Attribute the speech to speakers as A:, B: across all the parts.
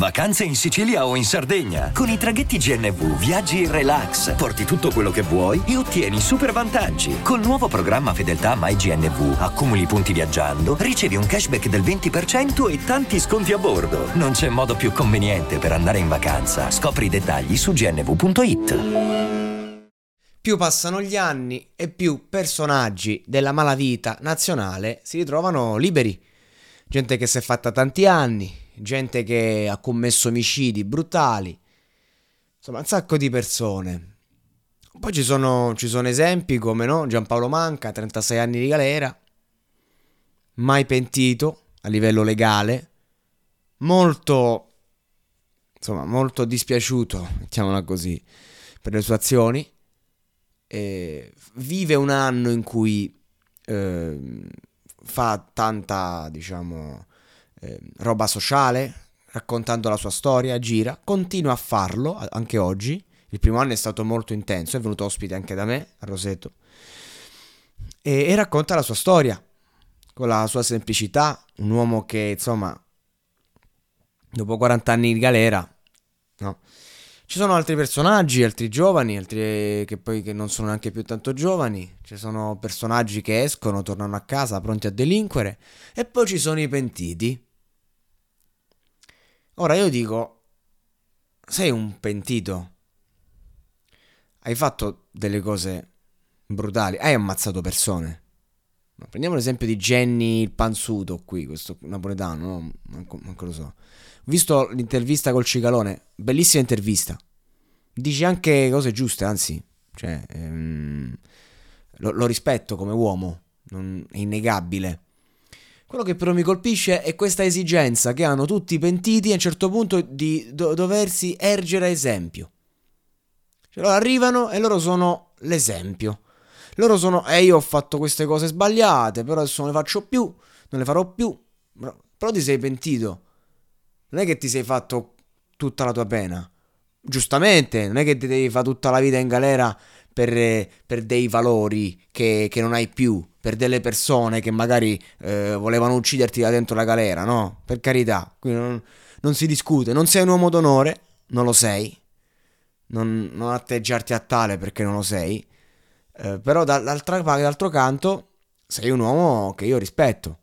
A: Vacanze in Sicilia o in Sardegna. Con i traghetti GNV viaggi in relax, porti tutto quello che vuoi e ottieni super vantaggi. Col nuovo programma Fedeltà MyGNV accumuli punti viaggiando, ricevi un cashback del 20% e tanti sconti a bordo. Non c'è modo più conveniente per andare in vacanza. Scopri i dettagli su gnv.it.
B: Più passano gli anni e più personaggi della malavita nazionale si ritrovano liberi. Gente che si è fatta tanti anni, gente che ha commesso omicidi brutali, insomma un sacco di persone. Poi ci sono, ci sono esempi come no? Giampaolo Manca, 36 anni di galera, mai pentito a livello legale, molto, insomma, molto dispiaciuto, mettiamola così, per le sue azioni. E vive un anno in cui eh, fa tanta, diciamo, eh, roba sociale, raccontando la sua storia, gira, continua a farlo anche oggi. Il primo anno è stato molto intenso, è venuto ospite anche da me a Roseto e, e racconta la sua storia con la sua semplicità, un uomo che insomma dopo 40 anni di galera, no? Ci sono altri personaggi, altri giovani, altri che poi che non sono neanche più tanto giovani. Ci sono personaggi che escono, tornano a casa pronti a delinquere. E poi ci sono i pentiti. Ora io dico, sei un pentito. Hai fatto delle cose brutali, hai ammazzato persone. Prendiamo l'esempio di Jenny il panzuto qui, questo napoletano, no? manco, manco lo so. Ho visto l'intervista col Cicalone, bellissima intervista. Dice anche cose giuste, anzi, cioè, ehm, lo, lo, rispetto come uomo, non, è innegabile. Quello che però mi colpisce è questa esigenza che hanno tutti i pentiti a un certo punto di do- doversi ergere a esempio. Cioè, loro arrivano e loro sono l'esempio. Loro sono, eh, io ho fatto queste cose sbagliate, però adesso non le faccio più, non le farò più. Però ti sei pentito. Non è che ti sei fatto tutta la tua pena. Giustamente, non è che ti devi fare tutta la vita in galera per, per dei valori che, che non hai più per delle persone che magari eh, volevano ucciderti da dentro la galera, no? Per carità, non, non, si discute, non sei un uomo d'onore, non lo sei, non, non atteggiarti a tale perché non lo sei, eh, però dall'altro canto sei un uomo che io rispetto,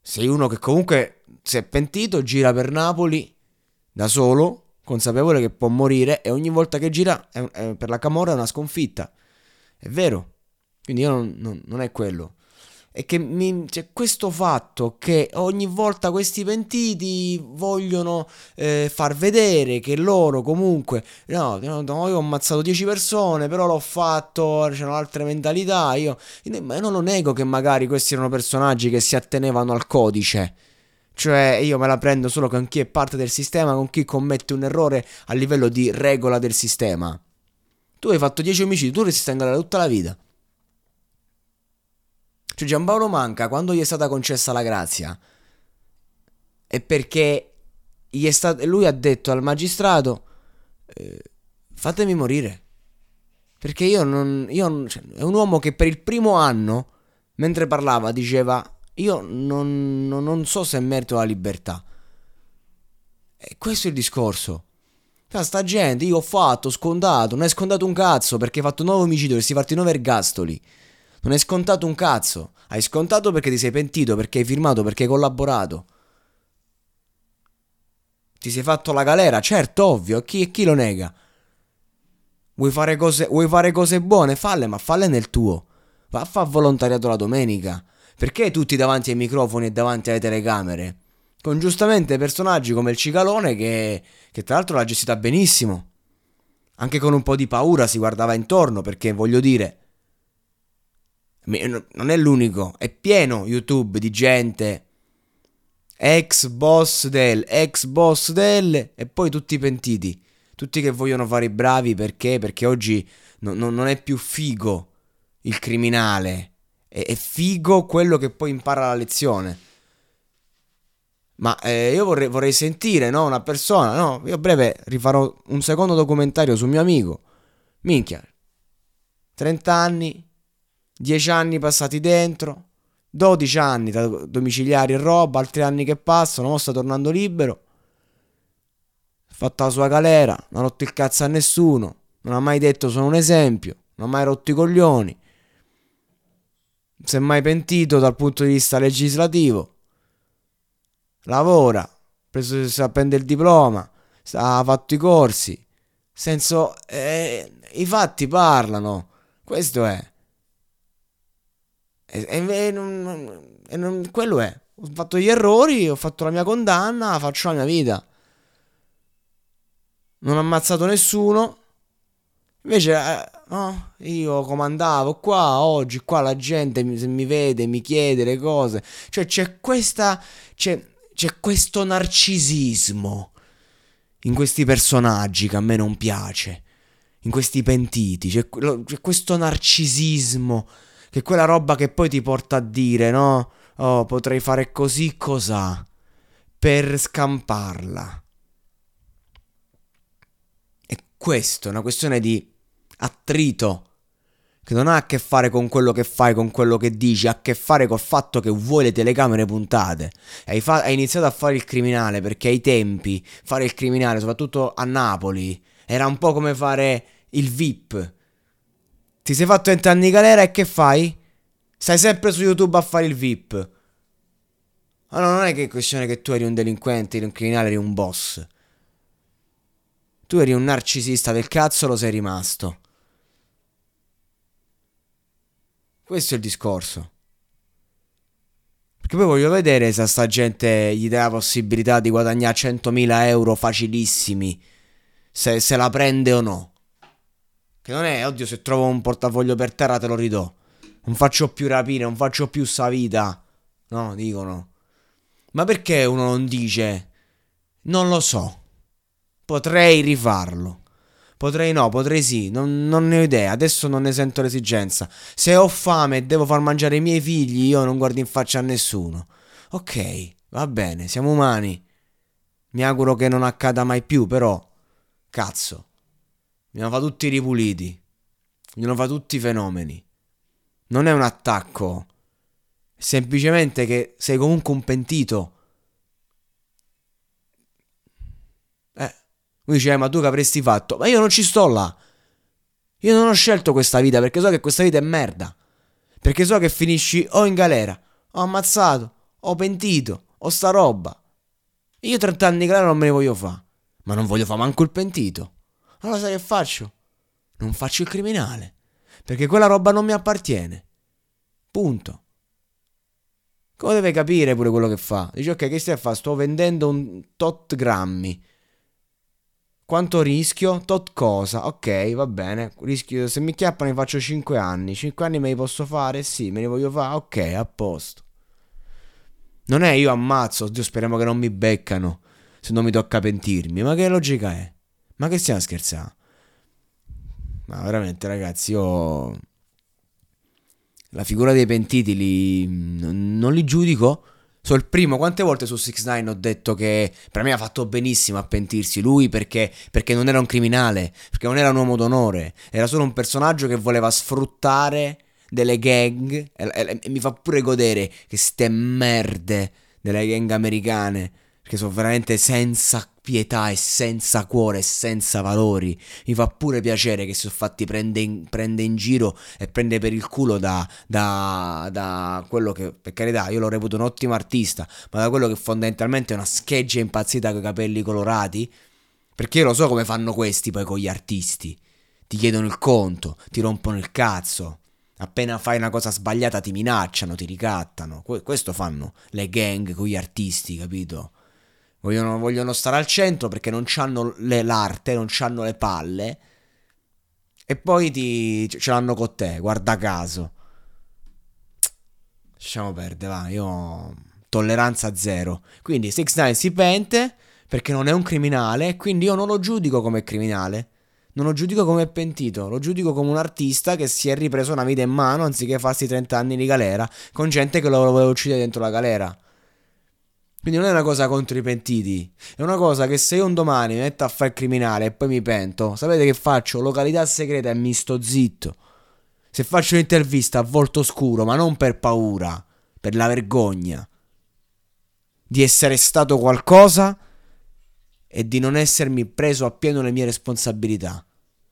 B: sei uno che comunque si è pentito, gira per Napoli da solo, consapevole che può morire e ogni volta che gira è, è, per la Camorra è una sconfitta, è vero quindi io non, non, non è quello. È che mi, c'è questo fatto che ogni volta questi pentiti vogliono eh, far vedere che loro comunque no, no, no, io ho ammazzato 10 persone, però l'ho fatto, c'erano altre mentalità. Io, io non lo nego che magari questi erano personaggi che si attenevano al codice. Cioè, io me la prendo solo con chi è parte del sistema, con chi commette un errore a livello di regola del sistema. Tu hai fatto 10 omicidi, tu resti in galera tutta la vita. Cioè Giampaolo Manca, quando gli è stata concessa la grazia, è perché è stato, lui ha detto al magistrato, eh, fatemi morire. Perché io non... Io, cioè, è un uomo che per il primo anno, mentre parlava, diceva, io non, non, so se merito la libertà. E questo è il discorso. Cioè, sta gente, io ho fatto, scontato, non è scontato un cazzo perché hai fatto 9 omicidi, dovresti farti 9 ergastoli. Non hai scontato un cazzo. Hai scontato perché ti sei pentito, perché hai firmato, perché hai collaborato. Ti sei fatto la galera, certo, ovvio, chi, chi lo nega? Vuoi fare, cose, vuoi fare cose buone? Falle, ma falle nel tuo. Va a fare volontariato la domenica. Perché tutti davanti ai microfoni e davanti alle telecamere? Con giustamente personaggi come il Cicalone che, che tra l'altro l'ha gestita benissimo. Anche con un po' di paura si guardava intorno perché voglio dire, non è l'unico, è pieno YouTube di gente ex boss del, ex boss del, e poi tutti pentiti. Tutti che vogliono fare i bravi perché? Perché oggi no, no, non è più figo il criminale, è, è, figo quello che poi impara la lezione. Ma eh, io vorrei, vorrei sentire, no? Una persona, no? Io a breve rifarò un secondo documentario su mio amico. Minchia, 30 anni, 10 anni passati dentro, 12 anni da domiciliari e roba, altri anni che passano, ora sta tornando libero. Ha fatto la sua galera, non ha rotto il cazzo a nessuno, non ha mai detto sono un esempio, non ha mai rotto i coglioni. Mai pentito dal punto di vista legislativo. Lavora, preso, si appende il diploma, ha fatto i corsi. Senso, eh, i fatti parlano. Questo è. E, e, non, e non, quello è. Ho fatto gli errori, ho fatto la mia condanna, faccio la mia vita. Non ho ammazzato nessuno. Invece, eh, no, io comandavo qua, oggi qua la gente mi, se mi vede, mi chiede le cose. Cioè c'è questa... C'è, c'è questo narcisismo in questi personaggi che a me non piace in questi pentiti. C'è, c'è questo narcisismo, che è quella roba che poi ti porta a dire, no? Oh, potrei fare così, cos'ha? Per scamparla. E questo è una questione di attrito che non ha a che fare con quello che fai, con quello che dici, ha a che fare col fatto che vuoi le telecamere puntate. Hai, fa- hai, iniziato a fare il criminale perché ai tempi fare il criminale, soprattutto a Napoli, era un po' come fare il VIP. Ti sei fatto 20 anni galera e che fai? Stai sempre su YouTube a fare il VIP. Allora non è che è questione che tu eri un delinquente, eri un criminale, eri un boss. Tu eri un narcisista del cazzo, lo sei rimasto. Questo è il discorso. Perché poi voglio vedere se a sta gente gli dà la possibilità di guadagnare 100.000 euro facilissimi se, se la prende o no. Che non è, oddio, se trovo un portafoglio per terra te lo ridò. Non faccio più rapine, non faccio più sta vita. No, dicono. Ma perché uno non dice? Non lo so. Potrei rifarlo. Potrei no, potrei sì, non, non, ne ho idea, adesso non ne sento l'esigenza. Se ho fame e devo far mangiare i miei figli, io non guardo in faccia a nessuno. Ok, va bene, siamo umani. Mi auguro che non accada mai più, però Cazzo. Hanno fatto tutti ripuliti. Hanno fatto tutti i fenomeni. Non è un attacco. Semplicemente che sei comunque un pentito. Eh. Lui dice, eh, ma tu che avresti fatto? Ma io non ci sto là. Io non ho scelto questa vita perché so che questa vita è merda. Perché so che finisci o in galera, o ammazzato, o pentito, o sta roba. Io 30 anni di galera non me ne voglio fare. Ma non voglio fare manco il pentito. Allora sai che faccio? Non faccio il criminale. Perché quella roba non mi appartiene. Punto. Come deve capire pure quello che fa? Dice ok, che stai a fare? Sto vendendo un tot grammi. Quanto rischio? Tot cosa? Ok, va bene. Rischio, se mi chiappano mi faccio 5 anni. 5 anni me li posso fare? Sì, me li voglio fare. Ok, a posto. Non è io ammazzo, oddio, speriamo che non mi beccano se non mi tocca pentirmi. Ma che logica è? Ma che stiamo scherzando? Ma veramente, ragazzi, io. La figura dei pentiti li. non li giudico. Il primo, quante volte su 6 9 ho detto che per me ha fatto benissimo a pentirsi lui perché, perché non era un criminale, perché non era un uomo d'onore, era solo un personaggio che voleva sfruttare delle gang e, e, e mi fa pure godere che ste merde delle gang americane che sono veramente senza pietà e senza cuore e senza valori. Mi fa pure piacere che si sono fatti prende in, prende in giro e prende per il culo da, da, da, quello che, per carità, io lo reputo un ottimo artista, ma da quello che fondamentalmente è una scheggia impazzita con i capelli colorati. Perché io lo so come fanno questi poi con gli artisti. Ti chiedono il conto, ti rompono il cazzo. Appena fai una cosa sbagliata ti minacciano, ti ricattano. questo fanno le gang con gli artisti, capito? Vogliono, vogliono stare al centro perché non hanno l'arte, non hanno le palle. E poi ti, ce l'hanno con te, guarda caso. Lasciamo perdere, va. Io tolleranza zero. Quindi 6 9 si pente perché non è un criminale, quindi io non lo giudico come criminale. Non lo giudico come pentito, lo giudico come un artista che si è ripreso una vita in mano anziché farsi 30 anni di galera con gente che lo voleva uccidere dentro la galera. Quindi non è una cosa contro i pentiti, è una cosa che se io un domani mi metto a fare il criminale e poi mi pento, sapete che faccio? Località segreta e mi sto zitto. Se faccio un'intervista a volto scuro, ma non per paura, per la vergogna di essere stato qualcosa e di non essermi preso appieno le mie responsabilità.